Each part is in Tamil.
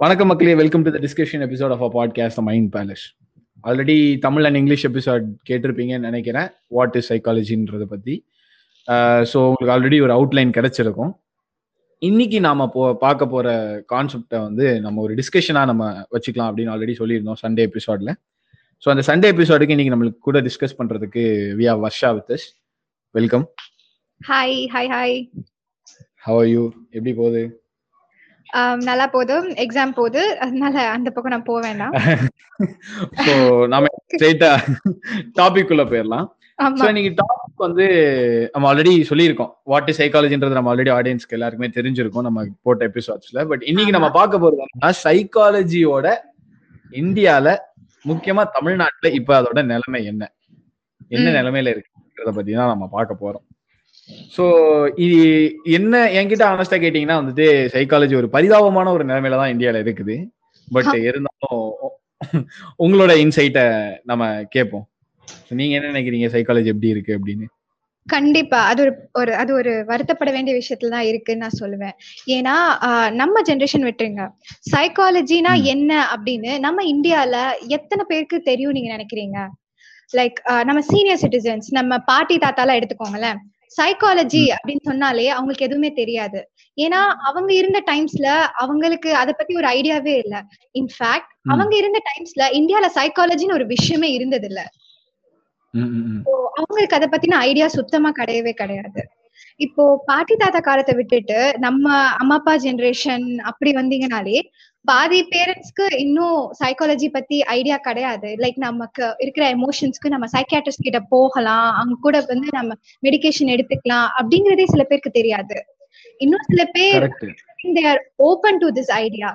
வணக்கம் மக்களே welcome to the discussion episode of a podcast Mind Palace already Tamil and English episode கேட்டிருப்பீங்கன்னு நினைக்கிறேன். வாட் இஸ் சைக்காலஜின்றதை பற்றி ஸோ உங்களுக்கு ஆல்ரெடி ஒரு அவுட்லைன் கிடைச்சிருக்கும். இன்னைக்கு நாம போ பார்க்க போற கான்செப்டை வந்து நம்ம ஒரு டிஸ்கஷனாக நம்ம வச்சுக்கலாம் அப்படின்னு ஆல்ரெடி சொல்லியிருந்தோம் சண்டே எபிசோட்ல ஸோ அந்த சண்டே எபிசோடுக்கு இன்னைக்கு நம்மளுக்கு கூட டிஸ்கஸ் பண்றதுக்கு we are Varsha with welcome hi hi hi how you எப்படி போகுது? நல்லா போதும். எக்ஸாம் போகுது அதனால அந்த பக்கம் நான் போக வேண்டாம். ஸோ நாம ஸ்ட்ரெயிட்டா டாபிக் குள்ள போயிடலாம் இன்னைக்கு டாபிக் வந்து நம்ம ஆல்ரெடி சொல்லியிருக்கோம். வாட் இஸ் சைக்காலஜின்றது நம்ம ஆல்ரெடி ஆடியன்ஸ்க்கு எல்லாருக்குமே தெரிஞ்சிருக்கும் நம்ம போட்ட எபிசோட்ஸ்ல பட் இன்னைக்கு நம்ம பார்க்க போறது என்னன்னா சைக்காலஜியோட இந்தியால முக்கியமா தமிழ்நாட்டுல இப்ப அதோட நிலைமை என்ன? என்ன. நிலைமையில இருக்குன்றத பத்தி தான் நம்ம பார்க்க போறோம். ஸோ இது என்ன என்கிட்ட ஆனஸ்டா கேட்டீங்கன்னா வந்துட்டு சைக்காலஜி ஒரு பரிதாபமான ஒரு நிலைமையில தான் இந்தியால இருக்குது. பட் இருந்தாலும் உங்களோட இன்சைட்டை நம்ம கேட்போம் நீங்க என்ன நினைக்கிறீங்க? சைக்காலஜி எப்படி இருக்கு அப்படின்னு? கண்டிப்பா. அது ஒரு ஒரு அது ஒரு வருத்தப்பட வேண்டிய விஷயத்துல தான் இருக்குன்னு நான் சொல்லுவேன். ஏன்னா நம்ம ஜென்ரேஷன் விட்டுருங்க. சைக்காலஜினா. என்ன அப்படின்னு நம்ம இந்தியால எத்தனை பேருக்கு தெரியும் நீங்க நினைக்கிறீங்க? லைக் நம்ம சீனியர் சிட்டிசன்ஸ் நம்ம பாட்டி தாத்தாலாம் எடுத்துக்கோங்களேன். சைக்காலஜி அப்படின்னு சொன்னாலே அவங்களுக்கு எதுவுமே தெரியாது. ஏன்னா அவங்க இருந்த டைம்ஸ்ல அவங்களுக்கு அத பத்தி ஒரு ஐடியாவே இல்ல. இன்ஃபேக்ட். அவங்க இருந்த டைம்ஸ்ல இந்தியால சைக்காலஜின்னு ஒரு விஷயமே இருந்தது இல்ல. அவங்களுக்கு அதை பத்தின ஐடியா சுத்தமா கிடையவே கிடையாது. இப்போ பாட்டி தாத்தா காலத்தை விட்டுட்டு நம்ம அம்மா அப்பா ஜெனரேஷன் அப்படி வந்தீங்கனாலே பாதி பேரண்ட்ஸ்க்கு இன்னும் சைக்காலஜி பத்தி ஐடியா கிடையாது. லைக் நமக்கு இருக்கிற எமோஷன்ஸ்க்கு நம்ம சைக்கியாட்ரிஸ்ட் கிட்ட போகலாம். அவங்க கூட வந்து நம்ம மெடிகேஷன் எடுத்துக்கலாம் அப்படிங்கறதே சில பேருக்கு தெரியாது. இன்னும் சில பேர் correct they are open to this idea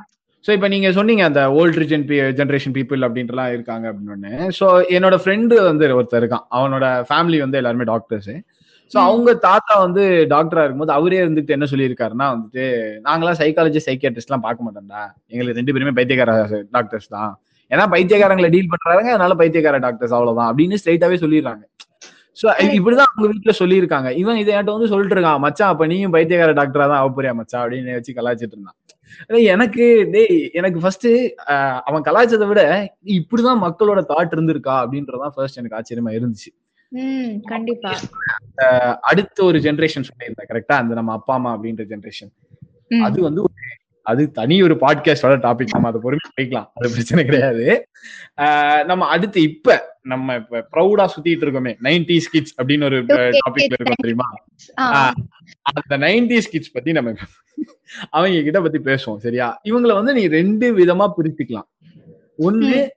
so இப்போ நீங்க சொன்னீங்க அந்த ஓல்ட் ரிஜன் ஜென்ரேஷன் பீப்புள் அப்படின்ட்டுலாம் இருக்காங்க அப்படின்னு ஸோ என்னோட ஃப்ரெண்டு வந்து ஒருத்தர் இருக்கான். அவனோட ஃபேமிலி வந்து எல்லாருமே டாக்டர்ஸ் ம். அவங்க தாத்தா வந்து டாக்டரா இருக்கும்போது அவரே இருந்துட்டு என்ன சொல்லியிருக்காருன்னா வந்துட்டு நாங்களாம் சைக்காலஜி சைக்கியாட்ரிஸ்ட்லாம் பார்க்க மாட்டோம்டா. எங்களுக்கு ரெண்டு பேருமே பைத்தியக்கார டாக்டர்ஸ் தான். ஏன்னா பைத்தியக்காரங்களை டீல் பண்றாங்க அதனால பைத்தியக்கார டாக்டர்ஸ் அவ்வளவுதான். அப்படின்னு ஸ்ட்ரைட்டாவே சொல்லிடுறாங்க. ஸோ இப்படிதான் அவங்க வீட்டுல சொல்லியிருக்காங்க. இவன் இதை என்கிட்ட வந்து சொல்லிட்டு இருக்கான். மச்சான் அப்ப நீயும் பைத்தியக்கார டாக்டரா தான் ஆக போறியா மச்சான்? அப்படின்னு வச்சு கலாச்சிட்டு இருந்தான். எனக்கு டேய் எனக்கு ஃபர்ஸ்ட் அவன் கலாய்ச்சதை விட இப்படிதான் மக்களோட தாட் இருந்திருக்கா? அப்படின்றதான் ஃபர்ஸ்ட் எனக்கு ஆச்சரியமா இருந்துச்சு. கண்டிப்பா. அடுத்த ஒரு ஜென்ரேஷன் சொல்லியிருந்தேன் கரெக்டா அந்த நம்ம அப்பா அம்மா அப்படின்ற ஜென்ரேஷன். அது வந்து அது தனி ஒரு பாட்காஸ்டோட டாபிக் நம்ம அதை பொறுமை வைக்கலாம் அது பிரச்சனை கிடையாது. நம்ம அடுத்து இப்ப நம்ம இப்ப ப்ரௌடா சுத்திட்டு இருக்கோமே நைன்டி கிட்ஸ் அப்படின்னு ஒரு டாபிக்ல kids, இருக்கோம் தெரியுமா? அந்த நைன்டிஸ் கிட்ஸ் பத்தி நம்ம அவங்க கிட்ட பத்தி பேசுவோம் சரியா? இவங்கள வந்து நீ ரெண்டு விதமா பிரிச்சுக்கலாம். ஒண்ணு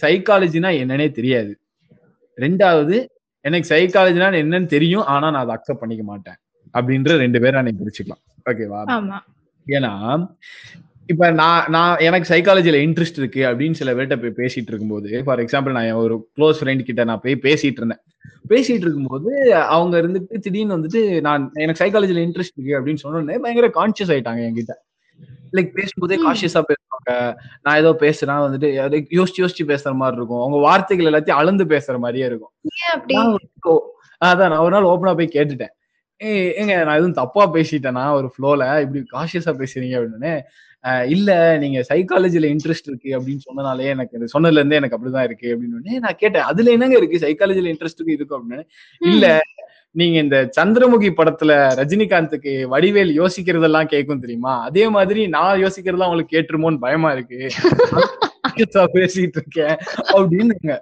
சைக்காலஜினா என்னன்னே தெரியாது. ரெண்டாவது எனக்கு சைக்காலஜினா என்னன்னு தெரியும் ஆனா நான் அதை அக்செப்ட் பண்ணிக்க மாட்டேன். அப்படின்ற ரெண்டு பேரா நீ பிரிச்சுக்கலாம். ஓகேவா ஏன்னா இப்ப நான் நான் எனக்கு சைக்காலஜில இன்ட்ரெஸ்ட் இருக்கு அப்படின்னு சில பேர்கிட்ட போய் பேசிட்டு இருக்கும்போது ஃபார் எக்ஸாம்பிள் நான் ஒரு க்ளோஸ் ஃப்ரெண்ட் கிட்ட நான் போய் பேசிட்டு இருந்தேன். பேசிட்டு இருக்கும்போது அவங்க இருந்துட்டு திடீர்னு வந்துட்டு நான் எனக்கு சைக்காலஜில இன்ட்ரெஸ்ட் இருக்கு அப்படின்னு சொன்னோடனே பயங்கர கான்சியஸ் ஆயிட்டாங்க என்கிட்ட. லைக் பேசும்போதே. கான்சியஸா பேசுவாங்க நான் ஏதோ பேசுறேன் வந்துட்டு யோசிச்சு யோசிச்சு பேசுற மாதிரி இருக்கும். அவங்க வார்த்தைகள் எல்லாத்தையும் அளந்து பேசுற மாதிரியே இருக்கும். அதான் நான் ஒரு நாள் ஓப்பனா போய் கேட்டுட்டேன். ஏங்க நான் எதுவும் தப்பா பேசிட்டேனா? ஒரு ஃப்ளோல இப்படி காஷியஸா பேசுறீங்க அப்படின்னு. இல்ல நீங்க சைக்காலஜில இன்ட்ரெஸ்ட் இருக்கு அப்படின்னு சொன்னனாலே எனக்கு சொன்னதுல இருந்தே எனக்கு அப்படிதான் இருக்கு அப்படின்னு. நான் கேட்டேன். அதுல என்னங்க இருக்கு? சைக்காலஜில இன்ட்ரெஸ்ட் இருக்கு அப்படின்னு. இல்ல நீங்க இந்த சந்திரமுகி படத்துல ரஜினிகாந்துக்கு வடிவேல் யோசிக்கிறதெல்லாம் கேட்கும் தெரியுமா? அதே மாதிரி நான் யோசிக்கிறதெல்லாம் உங்களுக்கு கேட்டுருமோன்னு பயமா இருக்கு. பேசிட்டு இருக்கேன் அப்படின்னுங்க.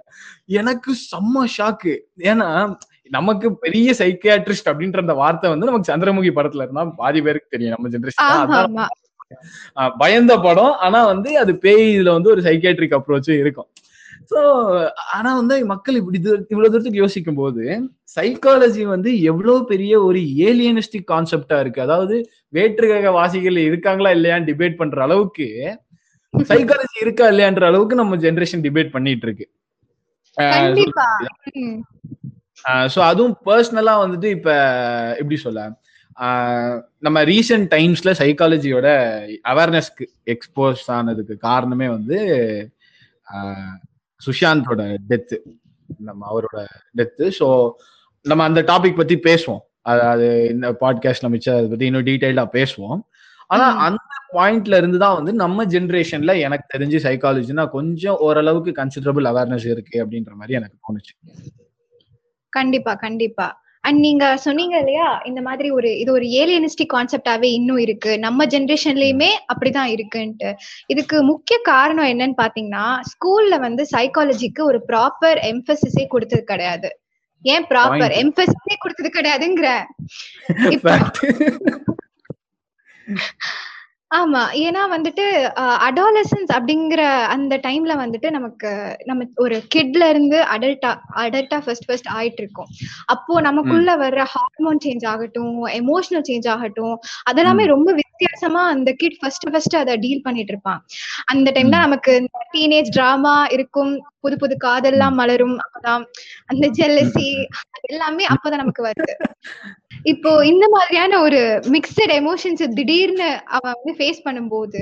எனக்கு செம்ம ஷாக்கு ஏன்னா நமக்கு பெரிய சைக்கியாட்ரிஸ்ட் அப்படின்ற அந்த வார்த்தை வந்து நமக்கு சந்திரமுகி படத்துல இருந்தா பாதி பேருக்கு தெரியும் நம்ம ஜென்ரேஷன் பயந்த படம். ஆனா வந்து அது பேய் இதுல வந்து ஒரு சைக்கியாட்ரிக் அப்ரோச்சும் இருக்கும். சோ ஆனா வந்து மக்கள் இப்படி இவ்வளவு தூரத்துக்கு யோசிக்கும் போது சைக்காலஜி வந்து எவ்வளவு பெரிய ஒரு ஏலியனிஸ்டிக் கான்செப்டா இருக்கு. அதாவது வேற்றுகிரக வாசிகள் இருக்காங்களா இல்லையான்னு டிபேட் பண்ற அளவுக்கு சைக்காலஜி இருக்கா இல்லையான்ற அளவுக்கு நம்ம ஜென்ரேஷன் டிபேட் பண்ணிட்டு இருக்கு. ஸோ அதுவும் பர்சனலா வந்துட்டு இப்ப எப்படி சொல்ல? ஆஹ் நம்ம ரீசெண்ட் டைம்ஸ்ல சைக்காலஜியோட அவேர்னஸ்க்கு எக்ஸ்போஸ் ஆனதுக்கு காரணமே வந்து ஆஹ் சுஷாந்தோட டெத்து நம்ம அவரோட டெத்து ஸோ நம்ம அந்த டாபிக் பத்தி பேசுவோம். அது அது இந்த பாட்காஸ்ட்ல மிச்சம் அதை பத்தி இன்னும் டீடைல்டா பேசுவோம். ஆனா. அந்த பாயிண்ட்ல இருந்து தான் வந்து நம்ம ஜென்ரேஷன்ல எனக்கு தெரிஞ்சு சைக்காலஜினா கொஞ்சம் ஓரளவுக்கு கன்சிடரபிள் அவேர்னஸ் இருக்கு அப்படின்ற மாதிரி எனக்கு தோணுச்சு. கண்டிப்பா கண்டிப்பா. அண்ட் நீங்க சொன்னீங்க இல்லையா இந்த மாதிரி ஒரு இது ஒரு ஏலியனிஸ்டிக் கான்செப்டாவே இன்னும் இருக்கு. நம்ம ஜென்ரேஷன்லயுமே அப்படிதான் இருக்குன்ட்டு. இதுக்கு முக்கிய காரணம் என்னன்னு பாத்தீங்கன்னா ஸ்கூல்ல வந்து சைக்காலஜிக்கு ஒரு ப்ராப்பர் எம்பசிஸே கொடுத்தது கிடையாது. ஏன் ப்ராப்பர். எம்பசிஸே கொடுத்தது கிடையாதுங்கிற. ஆமா. ஏன்னா வந்துட்டு அடாலசன்ஸ் அப்படிங்கிற அந்த டைம்ல வந்துட்டு நமக்கு நம்ம ஒரு கிட்ல இருந்து அடல்ட்டா அடல்ட்டா ஃபர்ஸ்ட் ஃபர்ஸ்ட் ஆயிட்டு இருக்கோம் அப்போ நமக்குள்ள வர்ற ஹார்மோன் சேஞ்ச் ஆகட்டும் எமோஷனல் சேஞ்ச் ஆகட்டும் அதெல்லாமே ரொம்ப வித்தியாசமா அந்த கிட் ஃபர்ஸ்ட் ஃபர்ஸ்ட் அதை டீல் பண்ணிட்டு இருப்பான். அந்த டைம் தான் நமக்கு டீனேஜ் டிராமா இருக்கும். புது புது காதெல்லாம் மலரும். அப்பதான் அந்த ஜெல்லசி எல்லாமே அப்பதான் நமக்கு வருது. இப்போ இந்த மாதிரியான ஒரு மிக்சட் எமோஷன்ஸ் திடீர்னு அவன் வந்து ஃபேஸ் பண்ணும்போது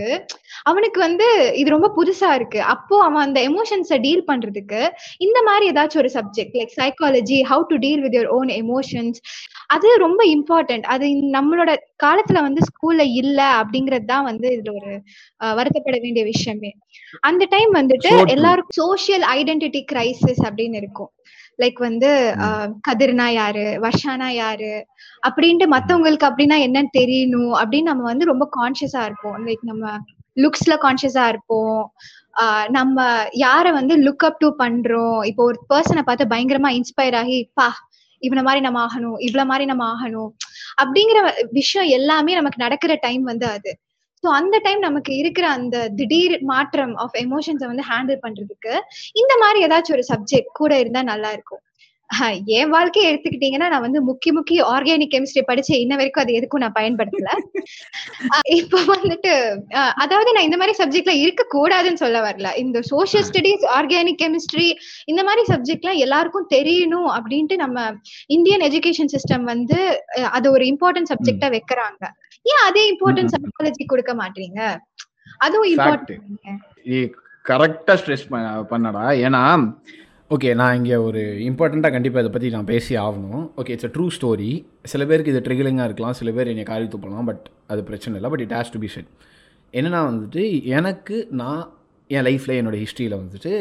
அவனுக்கு வந்து இது ரொம்ப புதுசா இருக்கு. அப்போ அவன் அந்த எமோஷன்ஸை டீல் பண்றதுக்கு இந்த மாதிரி ஏதாச்சும் ஒரு subject like psychology how to deal with your own emotions அது ரொம்ப இம்பார்ட்டன்ட் அது நம்மளோட காலத்துல வந்து ஸ்கூல்ல இல்ல அப்படிங்கறது தான் வந்து இதுல ஒரு வருத்தப்பட வேண்டிய விஷயமே. அந்த டைம் வந்துட்டு. எல்லாருக்கும் சோஷியல் ஐடென்டிட்டி கிரைசிஸ் அப்படின்னு இருக்கும். லைக் வந்து கதிர்னா யாரு? வர்ஷானா யாரு? அப்படின்ட்டு மத்தவங்களுக்கு அப்படின்னா என்னன்னு தெரியணும். அப்படின்னு நம்ம வந்து ரொம்ப கான்சியஸா இருப்போம். லைக் நம்ம லுக்ஸ்ல கான்சியஸா இருப்போம். நம்ம யார வந்து லுக் அப் டு பண்றோம்? இப்போ ஒரு பர்சனை பார்த்து பயங்கரமா இன்ஸ்பயர் ஆகி பா இவன மாதிரி நம்ம ஆகணும். இவ்வளவு மாதிரி நம்ம ஆகணும். அப்படிங்கிற விஷயம் எல்லாமே நமக்கு நடக்கிற டைம் வந்து அது. ஸோ அந்த டைம் நமக்கு இருக்கிற அந்த திடீர் மாற்றம் ஆஃப் எமோஷன்ஸை வந்து ஹேண்டில் பண்றதுக்கு இந்த மாதிரி ஏதாச்சும் ஒரு சப்ஜெக்ட் கூட இருந்தா நல்லா இருக்கும். என் வாழ்க்கையை எடுத்துக்கிட்டீங்கன்னா நான் வந்து முக்கிய முக்கிய ஆர்கானிக் கெமிஸ்ட்ரி படிச்சு இன்ன வரைக்கும் அது எதுக்கும் நான் பயன்படுத்தல. இப்ப வந்துட்டு அதாவது நான் இந்த மாதிரி சப்ஜெக்ட்ல இருக்க கூடாதுன்னு சொல்ல வரல. இந்த சோஷியல் ஸ்டடிஸ் ஆர்கானிக் கெமிஸ்ட்ரி இந்த மாதிரி சப்ஜெக்ட்லாம் எல்லாருக்கும் தெரியணும் அப்படின்ட்டு நம்ம இந்தியன் எஜுகேஷன் சிஸ்டம் வந்து அது ஒரு இம்பார்ட்டன்ட் சப்ஜெக்டா வைக்கிறாங்க. ஏன் அதே ம். சைக்காலஜி கொடுக்க மாட்டீங்க? அதுவும். இம்பார்ட்டன்ட் கரெக்டா ஸ்ட்ரெஸ் பண்ணடா. ஏன்னா ஓகே நான் இங்கே ஒரு இம்பார்ட்டண்ட்டாக கண்டிப்பாக இதை பற்றி நான் பேசி ஆகணும். Okay it's a true story சில பேருக்கு இது ட்ரிகிலிங்காக இருக்கலாம். சில பேர் என்னை காரி துப்பலாம் பட் அது பிரச்சனை இல்லை. But it has to be said என்னன்னா வந்துட்டு எனக்கு நான் என் லைஃப்பில் என்னோட ஹிஸ்ட்ரியில் வந்துட்டு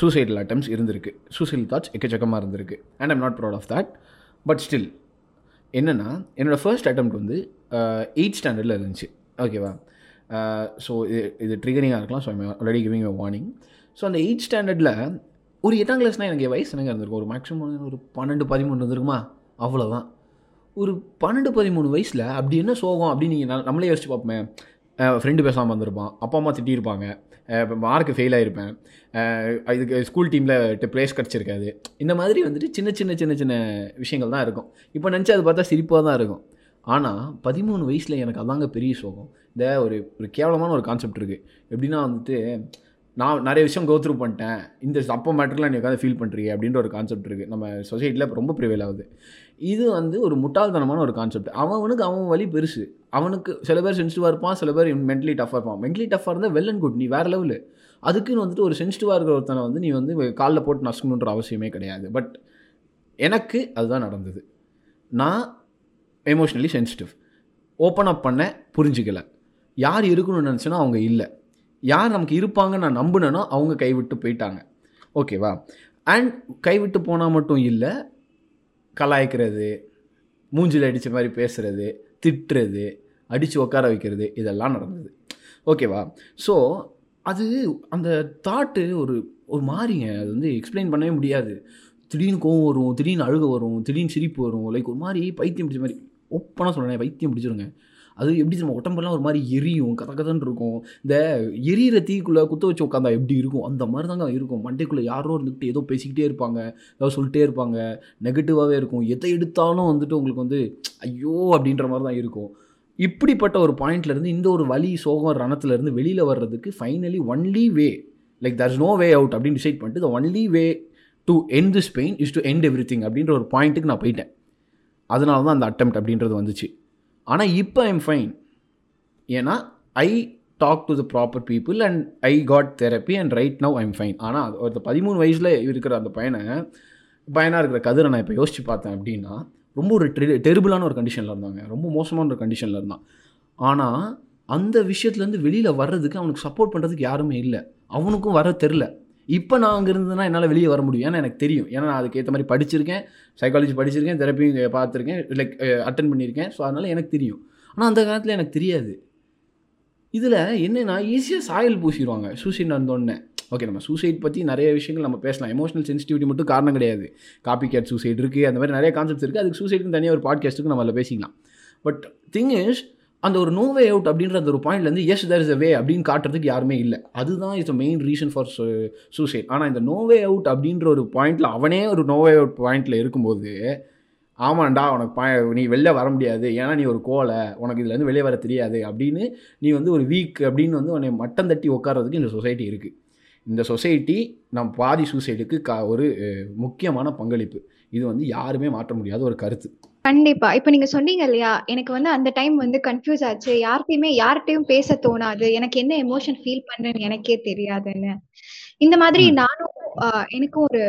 சூசைடல் அட்டம்ஸ் இருந்திருக்கு. சூசைடல் தாட்ஸ் எக்கச்சக்கமாக இருந்திருக்கு. And I'm not proud of that but still என்னென்னா என்னோடய ஃபர்ஸ்ட் அட்டம் வந்து எயிட் ஸ்டாண்டர்டில் இருந்துச்சு. ஓகேவா ஸோ இது இது ட்ரிகரிங்காக இருக்கலாம். So already giving a warning so அந்த எயிட் ஸ்டாண்டர்டில் ஒரு எட்டாம் கிளாஸ்னால் எனக்கு வயசு எனக்கு இருந்திருக்கும்? ஒரு மேக்ஸிமம் ஒரு பன்னெண்டு பதிமூணு இருந்திருக்குமா? அவ்வளோதான் ஒரு பன்னெண்டு பதிமூணு வயசில் அப்படி என்ன சோகம் அப்படின்னு நீங்கள் நம்மளே யோசிச்சு பார்ப்போமே. ஃப்ரெண்டு பேசாமல் வந்திருப்பான் அப்பா அம்மா திட்டியிருப்பாங்க. இப்போ மார்க்கு ஃபெயில் ஆகிருப்பேன் இதுக்கு ஸ்கூல் டீமில் ப்ளேஸ் கிடச்சிருக்காது. இந்த மாதிரி வந்துட்டு சின்ன சின்ன சின்ன சின்ன விஷயங்கள் தான் இருக்கும். இப்போ நினச்சி அது பார்த்தா சிரிப்பாக தான் இருக்கும். ஆனால் பதிமூணு வயசில் எனக்கு அதாங்க பெரிய சோகம். இந்த ஒரு ஒரு கேவலமான ஒரு கான்செப்ட் இருக்குது எப்படின்னா வந்துட்டு நான் நிறைய விஷயம் கோ த்ரூ பண்ணிட்டேன். இந்த அப்போ மேட்டர்லாம் நீ உட்காந்து ஃபீல் பண்ணுறீங்க அப்படின்ற ஒரு கான்செப்ட் இருக்குது நம்ம சொசைட்டியில் ரொம்ப ப்ரிவேல் ஆகுது. இது வந்து ஒரு முட்டாள்தனமான ஒரு கான்செப்ட் அவனுக்கு அவன் வழி பெருசு. அவனுக்கு சில பேர் சென்சிட்டிவாக இருப்பான் சில பேர் மென்டலி டஃப்பாக இருப்பான். மென்டலி டஃப்பாக இருந்தால் வெல் அண்ட் குட் நீ வேறு லெவலு அதுக்குன்னு வந்துட்டு ஒரு சென்சிட்டிவாக இருக்கிற ஒருத்தனை வந்து நீ வந்து காலில் போட்டு நசுக்கணுன்ற அவசியமே கிடையாது. பட் எனக்கு அதுதான் நடந்தது. நான் எமோஷ்னலி சென்சிட்டிவ் ஓப்பன் அப் பண்ண புரிஞ்சிக்கல. யார் இருக்கணும்னு நினச்சேன்னா அவங்க இல்லை. யார் நமக்கு இருப்பாங்கன்னு நான் நம்பினேனோ அவங்க கைவிட்டு போயிட்டாங்க. ஓகேவா? அண்ட் கைவிட்டு போனால் மட்டும் இல்லை கலாய்க்கிறது மூஞ்சில் அடித்த மாதிரி பேசுகிறது திட்டுறது அடித்து உட்கார வைக்கிறது இதெல்லாம் நடந்தது. ஓகேவா? ஸோ அது அந்த தாட்டு ஒரு ஒரு மாதிரிங்க அது வந்து எக்ஸ்பிளைன் பண்ணவே முடியாது. திடீர்னு கோவம் வரும் திடீர்னு அழுக வரும் திடீர்னு சிரிப்பு வரும். லைக் ஒரு மாதிரி பைத்தியம் பிடிச்ச மாதிரி. ஒப்பனாக சொல்கிறேன் பைத்தியம் பிடிச்சிருங்க. அது எப்படி நம்ம உடம்பெல்லாம் ஒரு மாதிரி எரியும் கத கதன்னு இருக்கும். இந்த எரியிற தீக்குள்ளே குத்த வச்சு உட்காந்தா எப்படி இருக்கும்? அந்த மாதிரி தாங்க இருக்கும். மண்டைக்குள்ளே யாரோ இருந்துக்கிட்டு ஏதோ பேசிக்கிட்டே இருப்பாங்க ஏதோ சொல்லிட்டே இருப்பாங்க. நெகட்டிவாகவே இருக்கும். எதை எடுத்தாலும் வந்துட்டு உங்களுக்கு வந்து ஐயோ! அப்படின்ற மாதிரி தான் இருக்கும். இப்படிப்பட்ட ஒரு பாயிண்ட்லேருந்து இந்த ஒரு வலி சோகம் ரணத்துலேருந்து வெளியில் வர்றதுக்கு finally only way like there's no way out அப்படின்னு டிசைட் பண்ணிட்டு the only way to end this pain is to end everything அப்படின்ற ஒரு பாயிண்ட்டுக்கு நான் போயிட்டேன். அதனால தான் அந்த அட்டெம்ட் அப்படின்றது வந்துச்சு. ஆனால் இப்போ ஐம் ஃபைன் ஏன்னா I talk to the proper people and I got therapy and right now I'm fine ஆனால் ஒரு பதிமூணு வயசில் இருக்கிற அந்த பையனை பையனாக இருக்கிற கதிரை நான் இப்போ யோசிச்சு பார்த்தேன் அப்படின்னா ரொம்ப ஒரு டெரி டெரிபிளான ஒரு கண்டிஷனில் இருந்தாங்க. ரொம்ப மோசமான ஒரு கண்டிஷனில் இருந்தான். ஆனால் அந்த விஷயத்துலேருந்து வெளியில் வர்றதுக்கு அவனுக்கு சப்போர்ட் பண்ணுறதுக்கு யாருமே இல்லை. அவனுக்கும் வர தெரில இப்போ நான் அங்கே இருந்ததுன்னா என்னால் வெளியே வர முடியும். ஏன்னா எனக்கு தெரியும். ஏன்னா நான் அதுக்கு ஏற்ற மாதிரி படிச்சிருக்கேன். சைக்காலஜி படிச்சிருக்கேன். தெரப்பியும் பார்த்துருக்கேன். லைக் அட்டன் பண்ணியிருக்கேன். ஸோ அதனால் எனக்கு தெரியும். ஆனால் அந்த காலத்தில் எனக்கு தெரியாது. இதில் என்னென்னா ஈஸியாக சாயல் பூசிடுவாங்க சூசைட் நடந்தோடனே. ஓகே நம்ம சூசைட் பற்றி நிறைய விஷயங்கள் நம்ம பேசலாம். எமோஷனல் சென்சிட்டிவிட்டி மட்டும் காரணம் கிடையாது. காப்பி கேட் சூசைட் இருக்குது அந்த மாதிரி நிறைய கான்செப்ட்ஸ் இருக்குது அதுக்கு சூசைட்னு தனியாக ஒரு பாட்காஸ்ட்டுக்கு நம்ம அதில் பேசிக்கலாம். பட் திங் இஸ் அந்த ஒரு நோ வே அவுட் அப்படின்ற அந்த ஒரு பாயிண்ட்லேருந்து எஸ் தர் இஸ் அ வே அப்படின்னு காட்டுறதுக்கு யாருமே இல்லை. அதுதான் is main reason for suicide ஆனால் இந்த நோ வே அவுட் அப்படின்ற ஒரு பாயிண்டில் அவனே ஒரு நோ வே அவுட் பாயிண்டில் இருக்கும்போது ஆமாண்டா உனக்கு பா நீ வெளில வர முடியாது. ஏன்னா நீ ஒரு கோலை. உனக்கு இதுலேருந்து வெளியே வர தெரியாது. அப்படின்னு நீ வந்து ஒரு வீக் அப்படின்னு வந்து உன்னை மட்டம் தட்டி உட்கார்றதுக்கு இந்த சொசைட்டி இருக்குது இந்த சொசைட்டி நம் பாதி சூசைடுக்கு கா ஒரு முக்கியமான பங்களிப்பு. இது வந்து யாருமே மாற்ற முடியாத ஒரு கருத்து. கண்டிப்பா. இப்ப நீங்க சொன்னீங்க இல்லையா எனக்கு வந்து அந்த டைம் வந்து கன்ஃபியூஸ் ஆச்சு. யார்கிட்டயுமே யார்கிட்டயும் பேச தோணாது. எனக்கு என்ன எமோஷன் ஃபீல் பண்றேன்னு எனக்கே தெரியாதுன்னு. இந்த மாதிரி. நானும் எனக்கும் ஒரு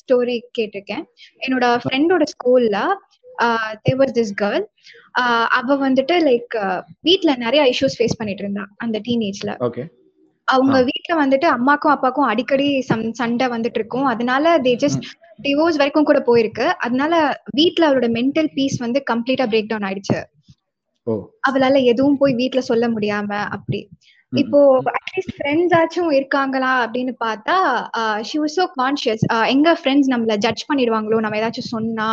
ஸ்டோரி கேட்டிருக்கேன். என்னோட ஃப்ரெண்டோட ஸ்கூல்ல தேர் வாஸ் திஸ் கேர்ள் அவ வந்துட்டு லைக் வீட்ல நிறைய இஷ்யூஸ் ஃபேஸ் பண்ணிட்டு இருந்தா அந்த டீனேஜ்ல அவங்க ஆ. வீட்ல வந்துட்டு அம்மாக்கும் அப்பாக்கும் அடிக்கடி சண்டை வந்துட்டு இருக்கும் அதனால தே ஜஸ்ட் டிவோர்ஸ் வரைக்கும் கூட போயிருக்கு. அதனால வீட்ல அவளோட மென்டல் பீஸ் வந்து கம்ப்ளீட்டா பிரேக் டவுன் ஆயிடுச்சு. அவளால எதுவும் போய் வீட்ல சொல்ல முடியாம அப்படி. இப்போ அட்லீஸ்ட் ஃப்ரெண்ட்ஸ் ஆச்சும் இருக்காங்களா அப்படின்னு பார்த்தா ஷி வாஸ் சோ கான்ஷியஸ் எங்க ஃப்ரெண்ட்ஸ் நம்மள ஜட்ஜ் பண்ணிடுவாங்களோ நம்ம ஏதாச்சும் சொன்னா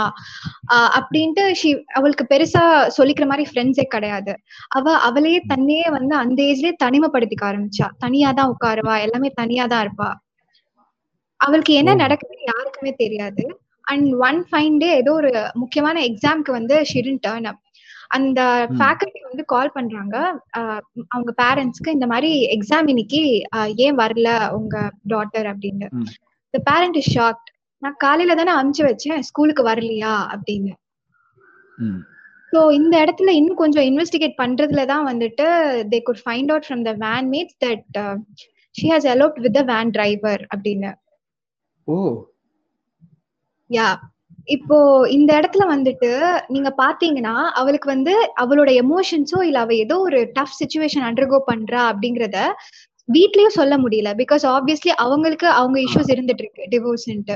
அப்படின்ட்டு ஷி அவளுக்கு பெருசா சொல்லிக்கிற மாதிரி ஃப்ரெண்ட்ஸே கிடையாது. அவ அவளையே தன்னையே வந்து அந்த ஏஜ்லயே தனிமைப்படுத்திக்க ஆரம்பிச்சா. தனியா தான் உட்காருவா எல்லாமே தனியா தான் இருப்பா. அவளுக்கு என்ன. நடக்குதுன்னு யாருக்குமே தெரியாது. அண்ட் ஒன் ஃபைன் டே ஏதோ ஒரு முக்கியமான எக்ஸாம்க்கு வந்து ஷிடன் டேர்ன் அப் அந்த. ஃபேக்கல்டி வந்து கால் பண்றாங்க. அவங்க பேரண்ட்ஸ்க்கு இந்த மாதிரி எக்ஸாம் இன்னைக்கு ஏன் வரல உங்க டாட்டர் அப்படின்னு. த பேரண்ட் இஸ் ஷாக்ட் நான் காலையில தானே அனுப்பிச்சு வச்சேன் ஸ்கூலுக்கு வரலையா அப்படின்னு. ஸோ இந்த இடத்துல இன்னும் கொஞ்சம் இன்வெஸ்டிகேட் பண்றதுல தான் வந்துட்டு they could find out from the van mates that she has a lot with the van driver அப்படின்னு. ஓ. யா இப்போ இந்த இடத்துல வந்துட்டு நீங்க பாத்தீங்கன்னா அவளுக்கு வந்து அவளோட எமோஷன்ஸோ இல்ல அவ ஏதோ ஒரு டஃப் சுச்சுவேஷன் அண்டர்கோ பண்றா அப்படிங்கறத வீட்லயும் சொல்ல முடியல. பிகாஸ் ஆப்வியஸ்லி அவங்களுக்கு அவங்க இஷ்யூஸ் இருந்துட்டு இருக்கு டிவோர்ஸ்ன்ட்டு.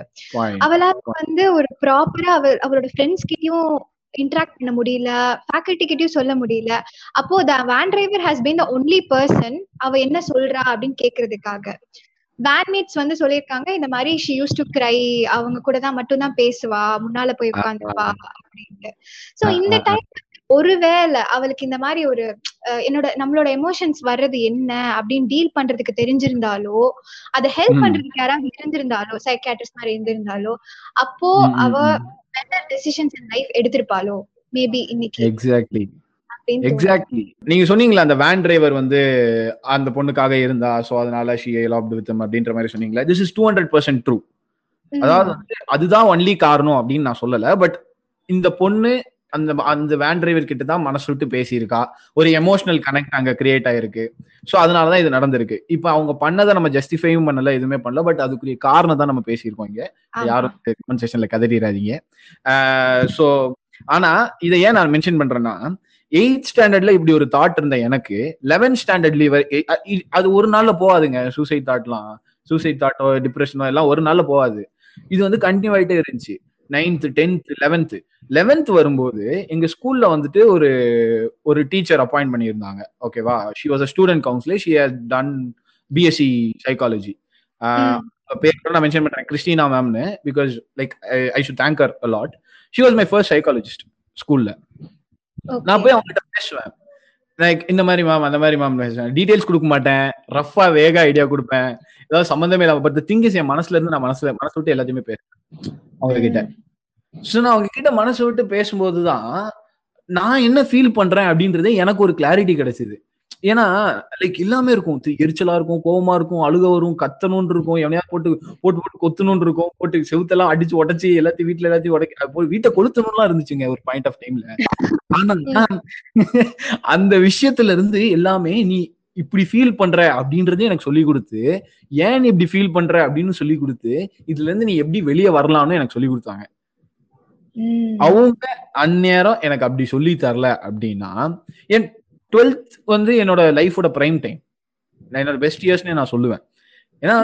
அவளால வந்து ஒரு ப்ராப்பரா அவ அவளோட ஃப்ரெண்ட்ஸ் கிட்டயும் இன்டராக்ட் பண்ண முடியல ஃபேக்கல்டி கிட்டயும் சொல்ல முடியல. அப்போ the van driver has been the only person அவ என்ன சொல்றா அப்படின்னு கேக்குறதுக்காக. வேன்மேட்ஸ் வந்து சொல்லியிருக்காங்க இந்த மாதிரி ஷி யூஸ் டு கிரை அவங்க கூட தான் மட்டும் தான் பேசுவா முன்னால போய் உட்காந்துப்பா அப்படின்ட்டு சோ இந்த. டைம் ஒருவேளை அவளுக்கு இந்த மாதிரி ஒரு என்னோட நம்மளோட எமோஷன்ஸ் வர்றது என்ன அப்படின்னு டீல் பண்றதுக்கு தெரிஞ்சிருந்தாலோ அதை ஹெல்ப். பண்றதுக்கு யாராவது இருந்திருந்தாலோ சைக்காட்ரிஸ்ட் மாதிரி இருந்திருந்தாலோ அப்போ அவ. பெட்டர் டெசிஷன்ஸ் இன் லைஃப் எடுத்திருப்பாளோ மேபி இன்னைக்கு எக்ஸாக்ட்லி. எக்ஸாக்ட்லி நீங்க சொன்னீங்களா அந்த வேன் டிரைவர் வந்து அந்த பொண்ணுக்காக இருந்தா சோ அதனால ஷி லாப்டு வித் அப்படின்ற மாதிரி சொன்னீங்களா this is two hundred percent true. அதாவது அதுதான் ஒன்லி காரணம் அப்படின்னு நான் சொல்லல பட் இந்த பொண்ணு அந்த அந்த வேன் டிரைவர் கிட்ட தான் மனசு விட்டு பேசியிருக்கா. ஒரு எமோஷனல் கனெக்ட் அங்க கிரியேட் ஆயிருக்கு. ஸோ அதனாலதான் இது நடந்திருக்கு. இப்போ அவங்க பண்ணதை நம்ம ஜஸ்டிஃபையும் பண்ணல எதுவுமே பண்ணல பட் அதுக்குரிய காரணம் தான் நம்ம பேசியிருக்கோம் இங்க. யாரும் கமெண்ட் செஷன்ல கதறிடாதீங்க. ஸோ ஆனா இதை ஏன் நான் மென்ஷன் பண்றேன்னா எயித் ஸ்டாண்டர்ட்ல இப்படி ஒரு தாட் இருந்த எனக்கு. லெவன்த் ஸ்டாண்டர்ட்ல அது ஒரு நாள்ல போகாதுங்க. சூசைட் தாட்லாம் சூசைட் தாட்டோ டிப்ரெஷனோ எல்லாம் ஒரு நாள்ல போகாது. இது வந்து கண்டினியூ ஆயிட்டே இருந்துச்சு. நைன்த் டென்த் லெவன்த் லெவன்த் வரும்போது எங்க ஸ்கூல்ல வந்துட்டு ஒரு ஒரு டீச்சர் அப்பாயிண்ட் பண்ணியிருந்தாங்க. ஓகேவா she was a student counsellor she has done BSc psychology. பேர் கூட நான் மென்ஷன் பண்றேன். Christina மேம்னு because like I should thank a lot she was my first psychologist ஸ்கூல்ல. நான் போய் அவங்ககிட்ட பேசுவேன். லைக் இந்த மாதிரி மேம் அந்த மாதிரி மேம் பேசுவேன். டீடைல்ஸ் கொடுக்க மாட்டேன். ரஃபா வேக ஐடியா கொடுப்பேன். ஏதாவது சம்மந்தமே இல்லாம பட் திங்கிஸ் என் மனசுல இருந்து நான் மனசுல மனசு விட்டு எல்லாத்தையுமே பேசுவேன் அவங்க கிட்ட ஸோ நான் அவங்க கிட்ட மனசு விட்டு பேசும்போதுதான் நான் என்ன ஃபீல் பண்றேன் அப்படின்றதே எனக்கு ஒரு கிளாரிட்டி கிடைச்சது. ஏன்னா லைக் எல்லாமே இருக்கும். எரிச்சலா இருக்கும் கோவமா இருக்கும் அழுக வரும் கத்தணும்னு இருக்கும் எவனையா போட்டு போட்டு போட்டு கொத்தணும்னு இருக்கும் போட்டு செவுத்தெல்லாம் அடிச்சு உடச்சி எல்லாத்தையும் வீட்டுல எல்லாத்தையும் உடைக்க போய் வீட்டை கொளுத்தணும்லாம் இருந்துச்சுங்க ஒரு பாயிண்ட் ஆஃப் டைம்ல ஆனா அந்த விஷயத்துல இருந்து எல்லாமே நீ இப்படி ஃபீல் பண்ற அப்படின்றதே எனக்கு சொல்லி கொடுத்து ஏன் நீ இப்படி ஃபீல் பண்ற அப்படின்னு சொல்லி கொடுத்து இதுல இருந்து நீ எப்படி வெளியே வரலாம்னு எனக்கு சொல்லி கொடுத்தாங்க. அவங்க அந்நேரம் எனக்கு அப்படி சொல்லி தரல அப்படின்னா என் டுவெல்த் வந்து என்னோட லைஃபோட பிரைம் டைம் என்னோட பெஸ்ட் இயர்ஸ்னே நான் சொல்லுவேன். ஏன்னா.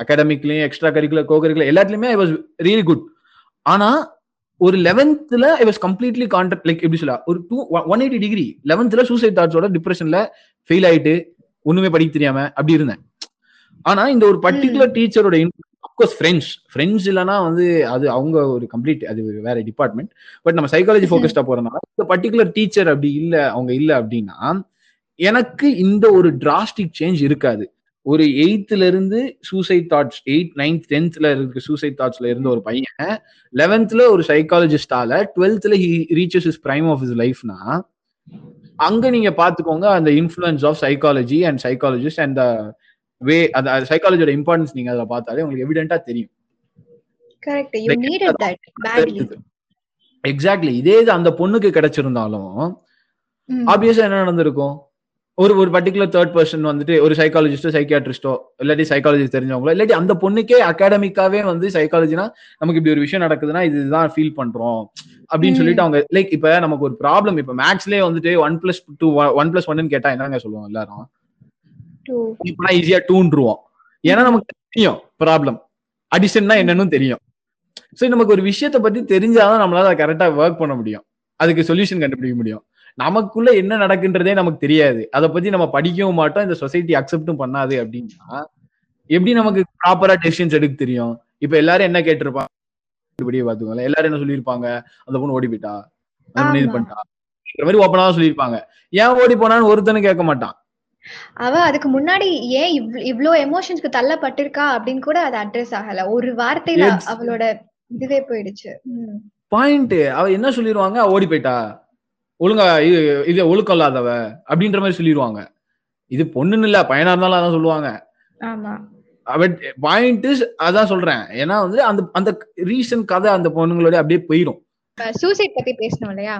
அகாடமிக்லயும் எக்ஸ்ட்ரா கரிக்குலர் கோ கரிக்குலர் எல்லாத்துலயுமே ஐ வாஸ் ரியலி குட் ஆனா ஒரு லெவன்த்ல I was completely contract like எப்படி சொல்ல ஒரு டூ ஒன் எயிட்டி டிகிரி லெவன்த்ல சூசைட் தாட்ஸோட டிப்ரெஷன்ல ஃபெயில் ஆயிட்டு ஒண்ணுமே படிக்க தெரியாம அப்படி இருந்தேன். ஆனா இந்த ஒரு பர்டிகுலர் டீச்சரோட அப்கோர்ஸ் ஃப்ரெண்ட்ஸ் ஃப்ரெண்ட்ஸ் இல்லைன்னா வந்து அது அவங்க ஒரு கம்ப்ளீட் அது வேற டிபார்ட்மெண்ட் பட் நம்ம சைக்காலஜி. ஃபோக்கஸ்டா போறதுனால இந்த பர்டிகுலர் டீச்சர் அப்படி இல்ல அவங்க இல்ல அப்படின்னா எனக்கு இந்த ஒரு டிராஸ்டிக் சேஞ்ச் இருக்காது ஒரு எயித்துல இருந்து சூசைட் தாட்ஸ் எயிட் நைன்த் டென்த்ல இருக்க சூசைட் தாட்ஸ்ல இருந்த ஒரு பையன் லெவன்த்ல ஒரு சைக்காலஜிஸ்டால டுவெல்த்ல he reaches his prime of his லைஃப்னா அங்க நீங்க பாத்துக்கோங்க அந்த influence of psychology and psychologist and way அந்த சைக்காலஜியோட இம்பார்ட்டன்ஸ் நீங்க அதுல பார்த்தாலே உங்களுக்கு எவிடென்ட்டா தெரியும். எக்ஸாக்ட்லி இதே? இது அந்த பொண்ணுக்கு கிடைச்சிருந்தாலும் ஆப்வியஸா என்ன நடந்திருக்கும்? ஒரு ஒரு பர்டிகுலர் தேர்ட் பர்சன் வந்துட்டு ஒரு சைக்காலஜிஸ்டோ சைக்கியாட்ரிஸ்டோ இல்லாட்டி சைக்காலஜி தெரிஞ்சவங்களோ இல்லாட்டி அந்த பொண்ணுக்கே அகாடமிக்காவே வந்து சைக்காலஜினா நமக்கு இப்படி ஒரு விஷயம் நடக்குதுன்னா இதுதான் ஃபீல் பண்றோம். அப்படின்னு. சொல்லிட்டு அவங்க லைக் இப்ப நமக்கு ஒரு ப்ராப்ளம் இப்ப மேக்ஸ்லயே வந்துட்டு one plus two one plus ஒன்னு கேட்டா என்னங்க சொல்லுவோம் எல்லாரும்? இப்ப ஈஸியா டூன்றுவோம். ஏன்னா நமக்கு தெரியும் ப்ராப்ளம் அடிஷன்னா என்னன்னு தெரியும். சோ நமக்கு ஒரு விஷயத்தை பத்தி தெரிஞ்சாதான் நம்மளால கரெக்டா ஒர்க் பண்ண முடியும். அதுக்கு சொல்யூஷன் கண்டுபிடிக்க முடியும். நமக்குள்ள என்ன நடக்குன்றதே நமக்கு தெரியாது. அதை பத்தி நம்ம படிக்கவும் மாட்டோம். இந்த சொசைட்டி அக்செப்டும் பண்ணாது அப்படின்னா எப்படி நமக்கு ப்ராப்பரா டெசிஷன்ஸ் எடுக்க தெரியும்? இப்ப எல்லாரும் என்ன கேட்டிருப்பாங்க? இப்படியே பாத்துக்கோங்களேன் எல்லாரும் என்ன சொல்லியிருப்பாங்க? அந்த பொண்ணு ஓடி போயிட்டா? அந்த பொண்ணு இது. பண்ணிட்டா? மாதிரி ஓப்பனா சொல்லியிருப்பாங்க. ஏன் ஓடி போனான்னு ஒருத்தனும் கேட்க மாட்டான். அவ அதுக்கு முன்னாடி ஏன் இவ்ளோ எமோஷன்ஸ்க்கு தள்ளப்பட்டிருக்கா அப்படின்னு கூட அது அட்ரஸ் ஆகல. ஒரு வார்த்தையில. அவளோட இதுவே போயிடுச்சு. பாயிண்ட் அவ என்ன சொல்லிடுவாங்க ஓடி போயிட்டா. ஒழுங்கா இது இது ஒழுக்கம் இல்லாதவ அப்படின்ற மாதிரி சொல்லிடுவாங்க இது பொண்ணுன்னு இல்ல பையனா இருந்தாலும் அதான் சொல்லுவாங்க. ஆமா. பட் பாயிண்ட் அதான் சொல்றேன். ஏன்னா வந்து அந்த அந்த ரீசன் கதை அந்த பொண்ணுங்களோட அப்படியே போயிடும் சூசைட் பத்தி பேசணும் இல்லையா?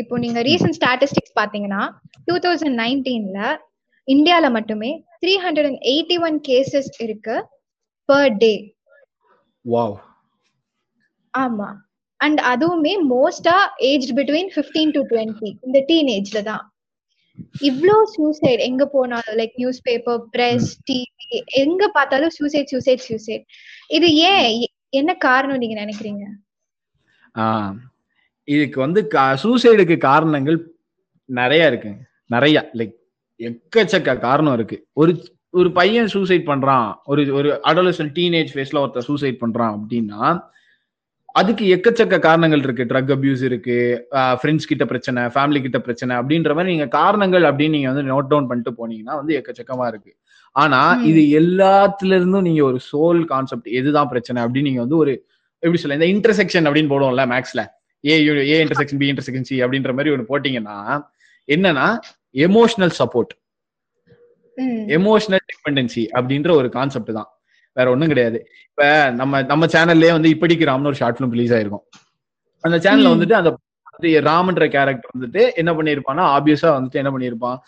இப்போ நீங்க ரீசன்ட் ஸ்டாட்டிஸ்டிக்ஸ் பாத்தீங்கன்னா டூ தௌசண்ட் நைன்டீன்ல இந்தியால மட்டுமே three hundred and eighty one cases இருக்கு பர் டே வாவ் ஆமா. அண்ட் அதுவுமே மோஸ்டா age between fifteen to twenty இந்த டீனேஜ்ல தான். இவ்ளோ சூசைட் எங்க போனாலும் like newspaper press TV எங்க பார்த்தாலும் சூசைட் சூசைட் சூசைட் இது ஏன்? என்ன காரணம் நீங்க நினைக்கிறீங்க? இதுக்கு வந்து சூசைடுக்கு காரணங்கள் நிறைய இருக்குங்க. நிறைய லைக் எக்கச்சக்க காரணம் இருக்கு. ஒரு ஒரு பையன் சூசைட் பண்றான். ஒரு ஒரு அடோலசன் டீனேஜ் ஃபேஸ்ல ஒருத்தர் சூசைட் பண்றான் அப்படின்னா அதுக்கு எக்கச்சக்க காரணங்கள் இருக்கு. ட்ரக் அபியூஸ் இருக்கு ஃப்ரெண்ட்ஸ் கிட்ட பிரச்சனை ஃபேமிலி கிட்ட பிரச்சனை அப்படின்ற மாதிரி நீங்க காரணங்கள் அப்படின்னு நீங்க வந்து நோட் டவுன் பண்ணிட்டு போனீங்கன்னா வந்து எக்கச்சக்கமா இருக்கு. ஆனா. இது எல்லாத்துல இருந்தும் நீங்க ஒரு சோல் கான்செப்ட் எதுதான் பிரச்சனை அப்படின்னு நீங்க வந்து ஒரு எப்படி சொல்ல இந்த இன்டர்செக்ஷன் அப்படின்னு போடுவோம்ல மேக்ஸ்ல A A intersection B intersection C அப்படின்ற மாதிரி ஒன்று போட்டீங்கன்னா என்னன்னா எமோஷனல் சப்போர்ட். எமோஷனல் டிபெண்டன்சி அப்படின்ற ஒரு கான்செப்ட் தான். வேற ஒண்ணும் கிடையாது. இப்ப நம்ம நம்ம சேனல்லே வந்து இப்படிக்கு ராம்னு ஒரு ஷார்ட் ஃபிலிம் ரிலீஸ் ஆயிருக்கும். அந்த சேனல்ல. வந்துட்டு அந்த ராமன்ற கேரக்டர் வந்துட்டு என்ன பண்ணிருப்பான்னா ஆப்வியஸா வந்துட்டு என்ன பண்ணிருப்பான்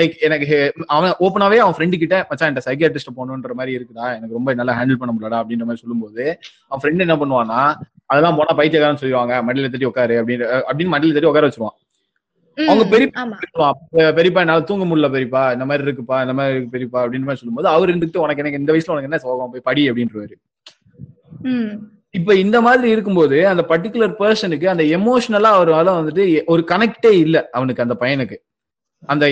லைக் எனக்கு அவன் ஓப்பனாவே அவன் ஃப்ரெண்டு கிட்ட மச்சான் என்கிட்ட சைக்கியாட்ரிஸ்ட் போகணுன்ற மாதிரி இருக்குடா. எனக்கு ரொம்ப நல்லா ஹேண்டில் பண்ண முடியலடா அப்படின்ற மாதிரி சொல்லும்போது அவன் ஃப்ரெண்ட் என்ன பண்ணுவான்னா அதெல்லாம் போனா பைத்தியக்காரன்னு சொல்லுவாங்க மடியில தட்டி உட்காரு அப்படின்னு அப்படின்னு மடியில தட்டி உட்கார வச்சிருவான். அவங்க பெரிய ஆமா. சொல்லுவான், "பெ- பெரியப்பா என்னால தூங்க முடியல பெரியப்பா இந்த மாதிரி இருக்குப்பா இந்த மாதிரி இருக்கு பெரியப்பா அப்படின்னு மாதிரி சொல்லும்போது அவர் இருந்துட்டு உனக்கு எனக்கு இந்த வயசுல உனக்கு என்ன சோகம் போய் படி அப்படின்றவாரு. இப்ப இந்த மாதிரி இருக்கும்போது அந்த பர்டிகுலர் பர்சனுக்கு அந்த எமோஷனலா அவரால வந்துட்டு ஒரு கனெக்டே இல்ல அவனுக்கு அந்த பையனுக்கு. அந்த.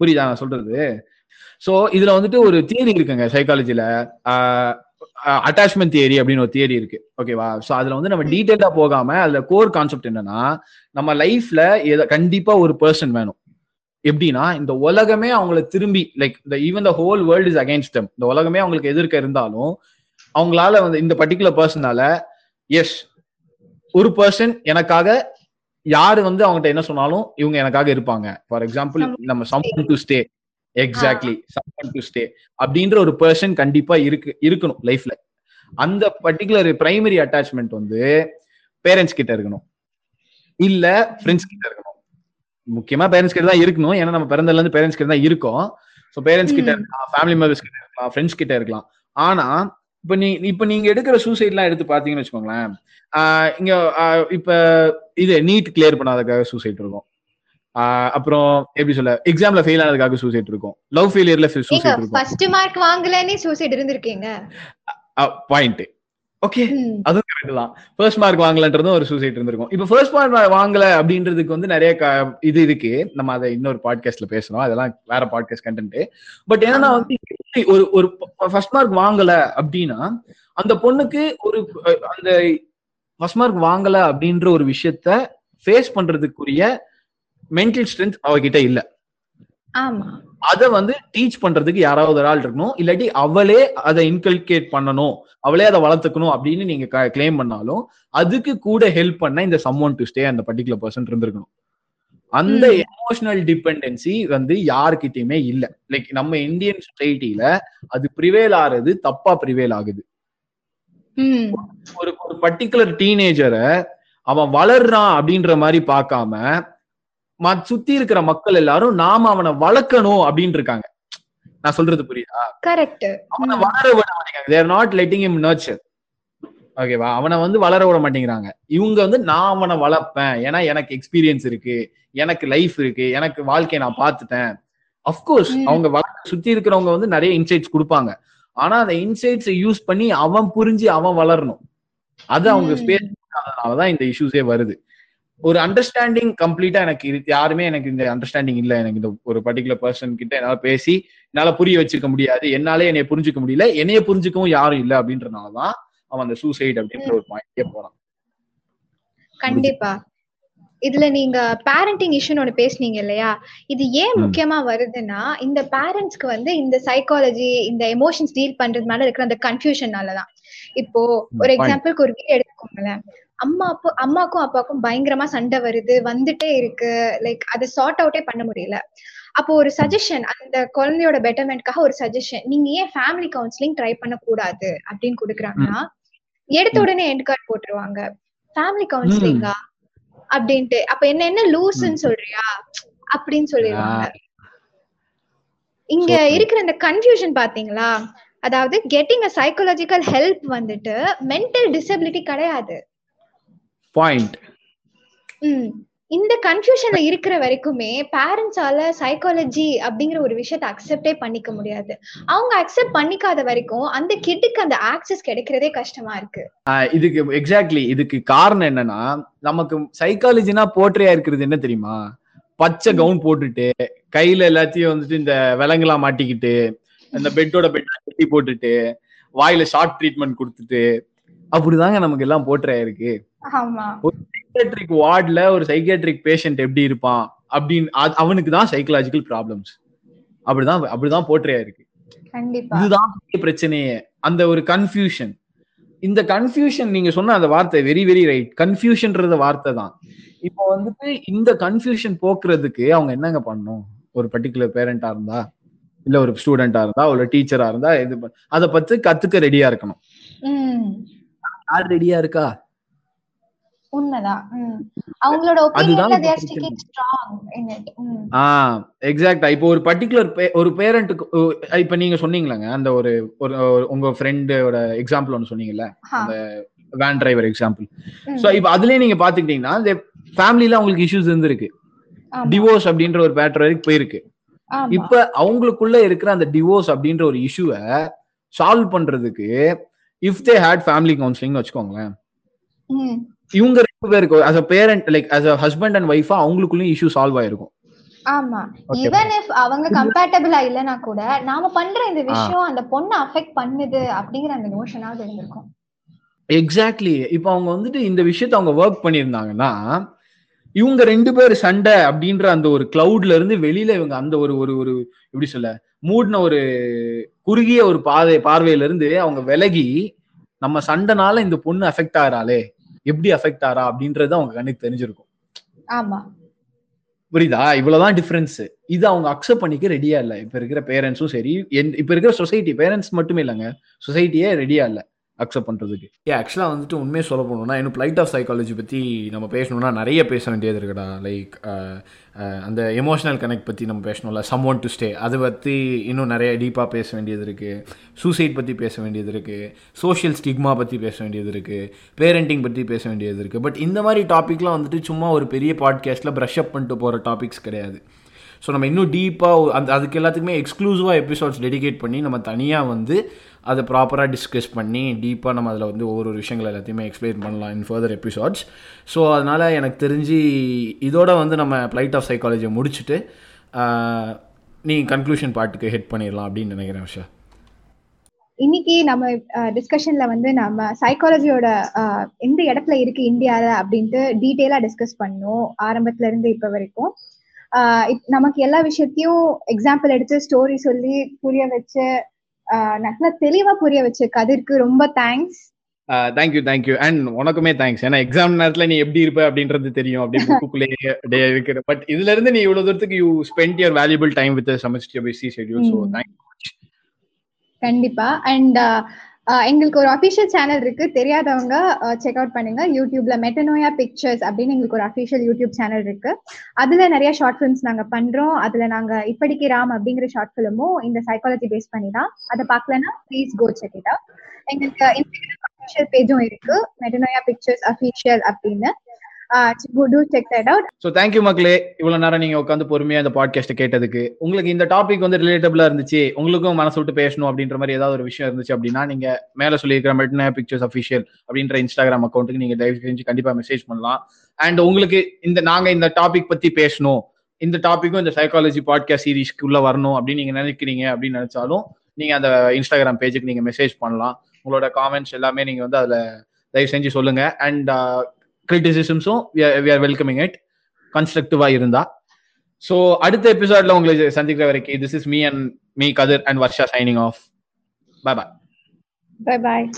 புரியுதா நான் சொல்றது? சோ இதுல வந்துட்டு ஒரு தியரி இருக்குங்க சைக்காலஜில அட்டாச்மெண்ட் தியரி அப்படின்னு ஒரு தியரி இருக்கு. ஓகேவா சோ அதுல வந்து நம்ம டீடைலா போகாம அதுல கோர் கான்செப்ட் என்னன்னா நம்ம லைஃப்ல கண்டிப்பா ஒரு பர்சன் வேணும். எப்படின்னா இந்த உலகமே அவங்கள திரும்பி லைக் இந்த even the whole world is against them இந்த உலகமே அவங்களுக்கு எதிர்க்க இருந்தாலும் அவங்களால வந்து இந்த பர்டிகுலர் பர்சனால எஸ் ஒரு பர்சன் எனக்காக யாரு வந்து அவங்ககிட்ட என்ன சொன்னாலும் இவங்க எனக்காக இருப்பாங்க. ஃபார் எக்ஸாம்பிள் நம்ம some to stay exactly someone to stay அப்படின்ற ஒரு பர்சன் கண்டிப்பா இருக்கு இருக்கணும் லைஃப்ல அந்த பர்டிகுலர் பிரைமரி அட்டாச்மெண்ட் வந்து பேரண்ட்ஸ் கிட்ட இருக்கணும். இல்ல ஃப்ரெண்ட்ஸ் கிட்ட இருக்கணும். முக்கியமா பேரண்ட்ஸ் கிட்ட தான் இருக்கணும். ஏன்னா நம்ம பிறந்ததுல இருந்து பேரண்ட்ஸ் கிட்ட தான் இருக்கோம். ஸோ பேரண்ட்ஸ் கிட்ட. இருக்கலாம் ஃபேமிலி மெம்பர்ஸ் கிட்ட இருக்கலாம் ஃப்ரெண்ட்ஸ் கிட்ட இருக்கலாம். ஆனா இப்ப நீ இப்ப நீங்க எடுக்கிற சூசைட் எல்லாம் எடுத்து பாத்தீங்கன்னு வச்சுக்கோங்களேன் இங்க இப்ப இது நீட் கிளியர் பண்ணாதக்காக சூசைட் இருக்கும். அப்புறம் எப்படி சொல்ல எக்ஸாம்ல ஃபெயில் ஆனதுக்காக சூசைட் இருக்கும். லவ் ஃபெயிலியர்ல சூசைட் இருக்கும். ஃபர்ஸ்ட் மார்க் வாங்கலன்னு சூசைட் இருந்திருக்கீங்க? Point okay. அதுவும் கரெக்ட் தான். ஃபர்ஸ்ட் மார்க் வாங்கலன்றதும் ஒரு சூசைட் இருந்திருக்கும். இப்போ ஃபர்ஸ்ட் மார்க் வாங்கல அப்படின்றதுக்கு வந்து நிறைய இது இருக்கு. நம்ம அதை இன்னொரு பாட்காஸ்ட்ல பேசணும். அதெல்லாம் வேற பாட்காஸ்ட் கண்டென்ட் பட் என்னன்னா. வந்து ஒரு ஒரு ஃபர்ஸ்ட் மார்க் வாங்கல அப்படின்னா அந்த பொண்ணுக்கு ஒரு அந்த ஃபர்ஸ்ட் மார்க் வாங்கல அப்படின்ற ஒரு விஷயத்த ஃபேஸ் பண்றதுக்குரிய மென்டல் ஸ்ட்ரென்த் அவகிட்ட இல்ல. ஆமா. அதை வந்து டீச் பண்றதுக்கு யாராவது ஒரு ஆள் இருக்கணும். இல்லாட்டி அவளே அதை இன்கல்கேட் பண்ணணும். அவளே அதை வளர்த்துக்கணும் அப்படின்னு நீங்க கிளைம் பண்ணாலும் அதுக்கு கூட ஹெல்ப் பண்ண இந்த சம்மோன் டு ஸ்டே அந்த பர்டிகுலர் பர்சன் இருந்திருக்கணும். அந்த. எமோஷனல் டிபெண்டன்சி வந்து யாருக்கிட்டயுமே இல்ல. லைக் நம்ம இந்தியன் சொசைட்டில அது ப்ரிவேல் ஆறது தப்பா ப்ரிவேல் ஆகுது. ஒரு ஒரு பர்டிகுலர் டீனேஜரை அவன் வளர்றான் அப்படின்ற மாதிரி பார்க்காம சுத்தி இருக்கிற மக்கள் எல்லாரும் நாம அவனை வளர்க்கணும் அப்படின்னு இருக்காங்க நான் சொல்றது புரியுதா? கரெக்ட் அவனை வளர விட மாட்டேங்கிறாங்க. They're not letting him nurture ஓகேவா அவனை வந்து வளர விட மாட்டேங்கிறாங்க. இவங்க வந்து நான் அவனை வளர்ப்பேன். ஏன்னா எனக்கு எக்ஸ்பீரியன்ஸ் இருக்கு. எனக்கு லைஃப் இருக்கு. எனக்கு வாழ்க்கையை நான் பார்த்துட்டேன். அஃப்கோர்ஸ். அவங்க சுத்தி இருக்கிறவங்க வந்து நிறைய இன்சைட்ஸ் கொடுப்பாங்க. ஆனா அந்த இன்சைட்ஸை யூஸ் பண்ணி அவன் புரிஞ்சு அவன் வளரணும். அது அவங்க. ஸ்பேஸ் அதனாலதான் இந்த இஷ்யூஸே வருது. ஒரு அண்டர்ஸ்டாண்டிங் கம்ப்ளீட்டா எனக்கு இரு- யாருமே எனக்கு இந்த அண்டர்ஸ்டாண்டிங் இல்ல. எனக்கு இந்த ஒரு பர்டிகுலர் பர்சன் கிட்ட என்னால பேசி என்னால புரிய வச்சுக்க முடியாது. என்னாலே என்னைய புரிஞ்சுக்க முடியல. என்னைய புரிஞ்சுக்கவும் யாரும் இல்ல அப்படின்றனாலதான் அவன் அந்த சூசைட் அப்படின்ற ஒரு பாயிண்டே போறான். கண்டிப்பா. இதுல நீங்க பேரண்டிங் இஷ்யூன்னு ஒண்ணு பேசுனீங்க இல்லையா? இது ஏன். முக்கியமா வருதுன்னா இந்த பேரண்ட்ஸ்க்கு வந்து இந்த சைக்காலஜி இந்த எமோஷன்ஸ் டீல் பண்றது மேல இருக்கிற அந்த கன்ஃபியூஷனாலதான் இப்போ ஒரு fine. எக்ஸாம்பிளுக்கு ஒரு வீடு எடுத்துக்கோங்களேன். அம்மா அப்பா அம்மாக்கும் அப்பாவுக்கும் பயங்கரமா சண்டை வருது வந்துட்டே இருக்கு. லைக் அதை சார்ட் அவுட்டே பண்ண முடியல. அப்போ ஒரு சஜஷன் அந்த குழந்தையோட பெட்டர்மெண்ட்காக ஒரு சஜஷன் நீங்க ஏன் ஃபேமிலி கவுன்சிலிங் ட்ரை பண்ண கூடாது அப்படின்னு கொடுக்குறாங்கன்னா எடுத்த உடனே எண்ட் கார்டு போட்டுருவாங்க. ஃபேமிலி கவுன்சிலிங்கா அப்படின்ட்டு. அப்ப என்ன என்ன லூஸ்ன்னு சொல்றியா? அப்படின்னு சொல்லிடுவாங்க. இங்க இருக்கிற இந்த கன்ஃபியூஷன் பாத்தீங்களா? அதாவது கெட்டிங் அ சைக்காலஜிக்கல் ஹெல்ப் வந்துட்டு மென்டல் டிசபிலிட்டி கிடையாது. பாயிண்ட் இந்த கன்ஃபியூஷன்ல இருக்கிற வரைக்குமே பேரண்ட்ஸால சைக்காலஜி அப்படிங்கிற ஒரு விஷயத்த அக்செப்டே பண்ணிக்க முடியாது. அவங்க அக்செப்ட் பண்ணிக்காத வரைக்கும் அந்த கிட்டுக்கு அந்த ஆக்சஸ் கிடைக்கிறதே கஷ்டமா இருக்கு. இதுக்கு எக்ஸாக்ட்லி இதுக்கு காரணம் என்னன்னா நமக்கு சைக்காலஜினா போர்ட்ரேயா இருக்கிறது என்ன தெரியுமா? பச்சை கவுன் போட்டுட்டு கையில எல்லாத்தையும் வந்துட்டு இந்த விலங்குலாம் மாட்டிக்கிட்டு இந்த பெட்டோட பெட் கட்டி போட்டுட்டு வாயில ஷார்ட் ட்ரீட்மெண்ட் கொடுத்துட்டு அப்படிதாங்க நமக்கு எல்லாம் போர்ட்ரேயா இருக்கு. சைக்கியாட்ரிக் வார்ட்ல ஒரு சைக்கியாட்ரிக் பேஷண்ட் எப்படி இருப்பான்? அப்படின்னு அவனுக்கு தான் சைக்கலாஜிக்கல் ப்ராப்ளம்ஸ் அப்படிதான் அப்படிதான் போர்ட்ரேயா இருக்கு. இதுதான் பிரச்சனையே. அந்த ஒரு கன்ஃபியூஷன் இந்த கன்ஃபியூஷன் நீங்க சொன்ன அந்த வார்த்தை வெரி வெரி ரைட் கன்ஃபியூஷன்ன்றது வார்த்தை தான். இப்போ வந்துட்டு இந்த கன்ஃபியூஷன் போக்குறதுக்கு அவங்க என்னங்க பண்ணணும்? ஒரு பர்டிகுலர் பேரண்டா இருந்தா? இல்ல ஒரு ஸ்டூடெண்டா இருந்தா ஒரு டீச்சரா இருந்தா இது அதை பத்தி கத்துக்க ரெடியா இருக்கணும் யார் ரெடியா இருக்கா உண்மைதான். அவங்களோட ஒப்பீனியன்ல இப்ப ஒரு பர்டிகுலர் ஒரு பேரண்ட்டுக்கு இப்ப நீங்க சொன்னீங்களாங்க அந்த ஒரு ஒரு உங்க ஃப்ரெண்டோட எக்ஸாம்பிள் ஒன்னு சொன்னீங்கல்ல ஹா. Van driver example. சோ இப்போ அதுலயே நீங்க பாத்துக்கிட்டீங்கன்னா ஃபேமிலில அவங்களுக்கு இஷ்யூஸ் இருந்திருக்கு. டிவோர்ஸ் அப்படின்ற ஒரு பேட்டர் வரைக்கும் போயிருக்கு. இப்ப அவங்களுக்குள்ள இருக்கிற அந்த டிவோர்ஸ் அப்படின்ற ஒரு இஷ்யூவை சால்வ் பண்றதுக்கு if they had family counselling வச்சுக்கோங்களேன். இவங்க ரெண்டு பேருக்கு as a parent like as a husband and ஒய்ஃபா அவங்களுக்குள்ளயும் இஷ்யூ சால்வ் ஆயிருக்கும். ஆமா. ஈவன் இஃப் அவங்க கம்பேட்டபிளா இல்லனா கூட நாம பண்ற இந்த விஷயம் அந்த பொண்ணை அஃபெக்ட் பண்ணுது அப்படிங்கிற அந்த நோஷனாவது இருந்திருக்கும். எக்ஸாக்ட்லி இப்போ அவங்க வந்துட்டு இந்த விஷயத்த அவங்க ஒர்க் பண்ணியிருந்தாங்கன்னா இவங்க ரெண்டு பேர் சண்டை அப்படின்ற அந்த ஒரு கிளவுட்ல இருந்து வெளியில இவங்க அந்த ஒரு ஒரு ஒரு எப்படி சொல்ல மூடின ஒரு குறுகிய ஒரு பாதை பார்வையில இருந்து அவங்க விலகி நம்ம சண்டைனால இந்த பொண்ணு அஃபெக்ட் ஆகிறாளே எப்படி அஃபெக்ட் ஆறா அப்படின்றது அவங்க கண்ணுக்கு தெரிஞ்சிருக்கும். ஆமா. புரியுதா? இவ்வளவுதான் டிஃபரன்ஸ் இது அவங்க அக்செப்ட் பண்ணிக்க ரெடியா இல்ல. இப்ப இருக்கிற பேரண்ட்ஸும் சரி இப்ப இருக்கிற சொசைட்டி பேரண்ட்ஸ் மட்டுமே இல்லைங்க. சொசைட்டியே ரெடியா இல்ல. அக்செப்ட் பண்ணுறதுக்கு ஏ ஆக்சுவலாக வந்துட்டு உண்மையை சொல்ல போகணும்னா இன்னும் ப்ளைட் ஆஃப் சைக்காலஜி பற்றி நம்ம பேசணும்னா நிறைய பேச வேண்டியது இருக்குடா. லைக் uh, uh, அந்த எமோஷனல் கனெக்ட் பற்றி நம்ம பேசணும்ல. சம் ஒன் டு ஸ்டே அதை பற்றி இன்னும் நிறைய டீப்பாக பேச வேண்டியது இருக்குது சூசைட் பற்றி பேச வேண்டியது இருக்குது சோஷியல் ஸ்டிக்மா பற்றி பேச வேண்டியது இருக்குது பேரண்டிங் பற்றி பேச வேண்டியது இருக்குது பட் இந்த மாதிரி டாப்பிக்லாம் வந்துட்டு சும்மா ஒரு பெரிய பாட்காஸ்ட்டில் ப்ரஷ் அப் பண்ணிட்டு போகிற டாபிக்ஸ் கிடையாது. ஸோ நம்ம இன்னும் டீப்பாக அந்த அதுக்கு எல்லாத்துக்குமே எக்ஸ்க்ளூசிவாக எபிசோட்ஸ் டெடிகேட் பண்ணி நம்ம தனியாக வந்து அதை ப்ராப்பராக டிஸ்கஸ் பண்ணி டீப்பாக நம்ம அதில் வந்து ஒவ்வொரு விஷயங்கள் எல்லாத்தையுமே எக்ஸ்பிளைன் பண்ணலாம் இன் ஃபர்தர் எபிசோட்ஸ் ஸோ அதனால் எனக்கு தெரிஞ்சு இதோட வந்து நம்ம ப்ளைட் ஆஃப் சைக்காலஜியை முடிச்சுட்டு நீ கன்க்ளூஷன் பார்ட்டுக்கு ஹெட் பண்ணிடலாம் அப்படின்னு நினைக்கிறேன் விஷா இன்னைக்கு நம்ம டிஸ்கஷன்ல வந்து நம்ம சைக்காலஜியோட எந்த இடத்துல இருக்கு இந்தியால அப்படின்ட்டு டீட்டெயிலா டிஸ்கஸ் பண்ணோம். ஆரம்பத்துல இருந்து இப்ப வரைக்கும். நமக்கு எல்லா விஷயத்தையும் எக்ஸாம்பிள் எடுத்து ஸ்டோரி சொல்லி புரிய வச்சு நல்லா தெளிவா புரிய வச்சு கதிர்க்கு ரொம்ப thanks thank you thank you and உனக்குமே thanks ஏன்னா எக்ஸாம் நேரத்துல நீ எப்படி இருப்ப அப்படின்றது தெரியும். அப்படி புக்குள்ளேயே டே இருக்கிற பட் இதுல இருந்து நீ இவ்வளவு தூரத்துக்கு you spend your valuable time with semester busy schedule so hmm. Thank கண்டிப்பா. அண்ட் எங்களுக்கு ஒரு அஃபிஷியல் சேனல் இருக்கு. தெரியாதவங்க செக் அவுட் பண்ணுங்க. யூடியூப்ல மெட்டனோயா பிக்சர்ஸ் அப்படின்னு எங்களுக்கு ஒரு அஃபிஷியல் யூடியூப் சேனல் இருக்கு. அதுல நிறைய ஷார்ட் ஃபிலிம்ஸ் நாங்க பண்றோம். அதுல நாங்க இப்படிக்கு ராம் அப்படிங்கிற ஷார்ட் ஃபிலிமும் இந்த சைக்காலஜி பேஸ் பண்ணி தான். அதை பார்க்கலன்னா ப்ளீஸ் கோ செக் இட் எங்களுக்கு இன்ஸ்டாகிராம் அஃபிஷியல் பேஜும் இருக்கு. மெட்டனோயா பிக்சர்ஸ் அஃபிஷியல் அப்படின்னு. To check that out so thank you மக்களே. இவ்வளவு நேரம் நீங்க உட்காந்து பொறுமையா இந்த பாட்காஸ்ட் கேட்டதுக்கு உங்களுக்கு இந்த டாபிக் வந்து ரிலேட்டபிளா இருந்துச்சு உங்களுக்கும் மனசு விட்டு பேசணும் அப்படின்ற மாதிரி ஏதாவது ஒரு விஷயம் இருந்துச்சு அப்படின்னா நீங்க மேல சொல்லியிருக்கிற மெட்னா பிக்சர்ஸ் அஃபிஷியல் அப்படின்ற இன்ஸ்டாகிராம் அக்கௌண்ட்டுக்கு நீங்க தயவு செஞ்சு கண்டிப்பா மெசேஜ் பண்ணலாம். அண்ட் உங்களுக்கு இந்த நாங்க இந்த டாபிக் பத்தி பேசணும் இந்த டாபிக்கும் இந்த சைக்காலஜி பாட்காஸ்ட் சீரீஸ்க்கு உள்ள வரணும் அப்படின்னு நீங்க நினைக்கிறீங்க அப்படின்னு நினைச்சாலும் நீங்க அந்த இன்ஸ்டாகிராம் பேஜுக்கு நீங்க மெசேஜ் பண்ணலாம். உங்களோட காமெண்ட்ஸ் எல்லாமே நீங்க வந்து அதுல தயவு செஞ்சு சொல்லுங்க. அண்ட் கிரிட்டிசிசம்ஸும் வெல்கமிங் இட் கன்ஸ்ட்ரக்டிவா இருந்தா. ஸோ அடுத்த எபிசோட்ல உங்களை சந்திக்கிற வரைக்கும் this is me and me Kathir and Varsha signing off bye bye bye bye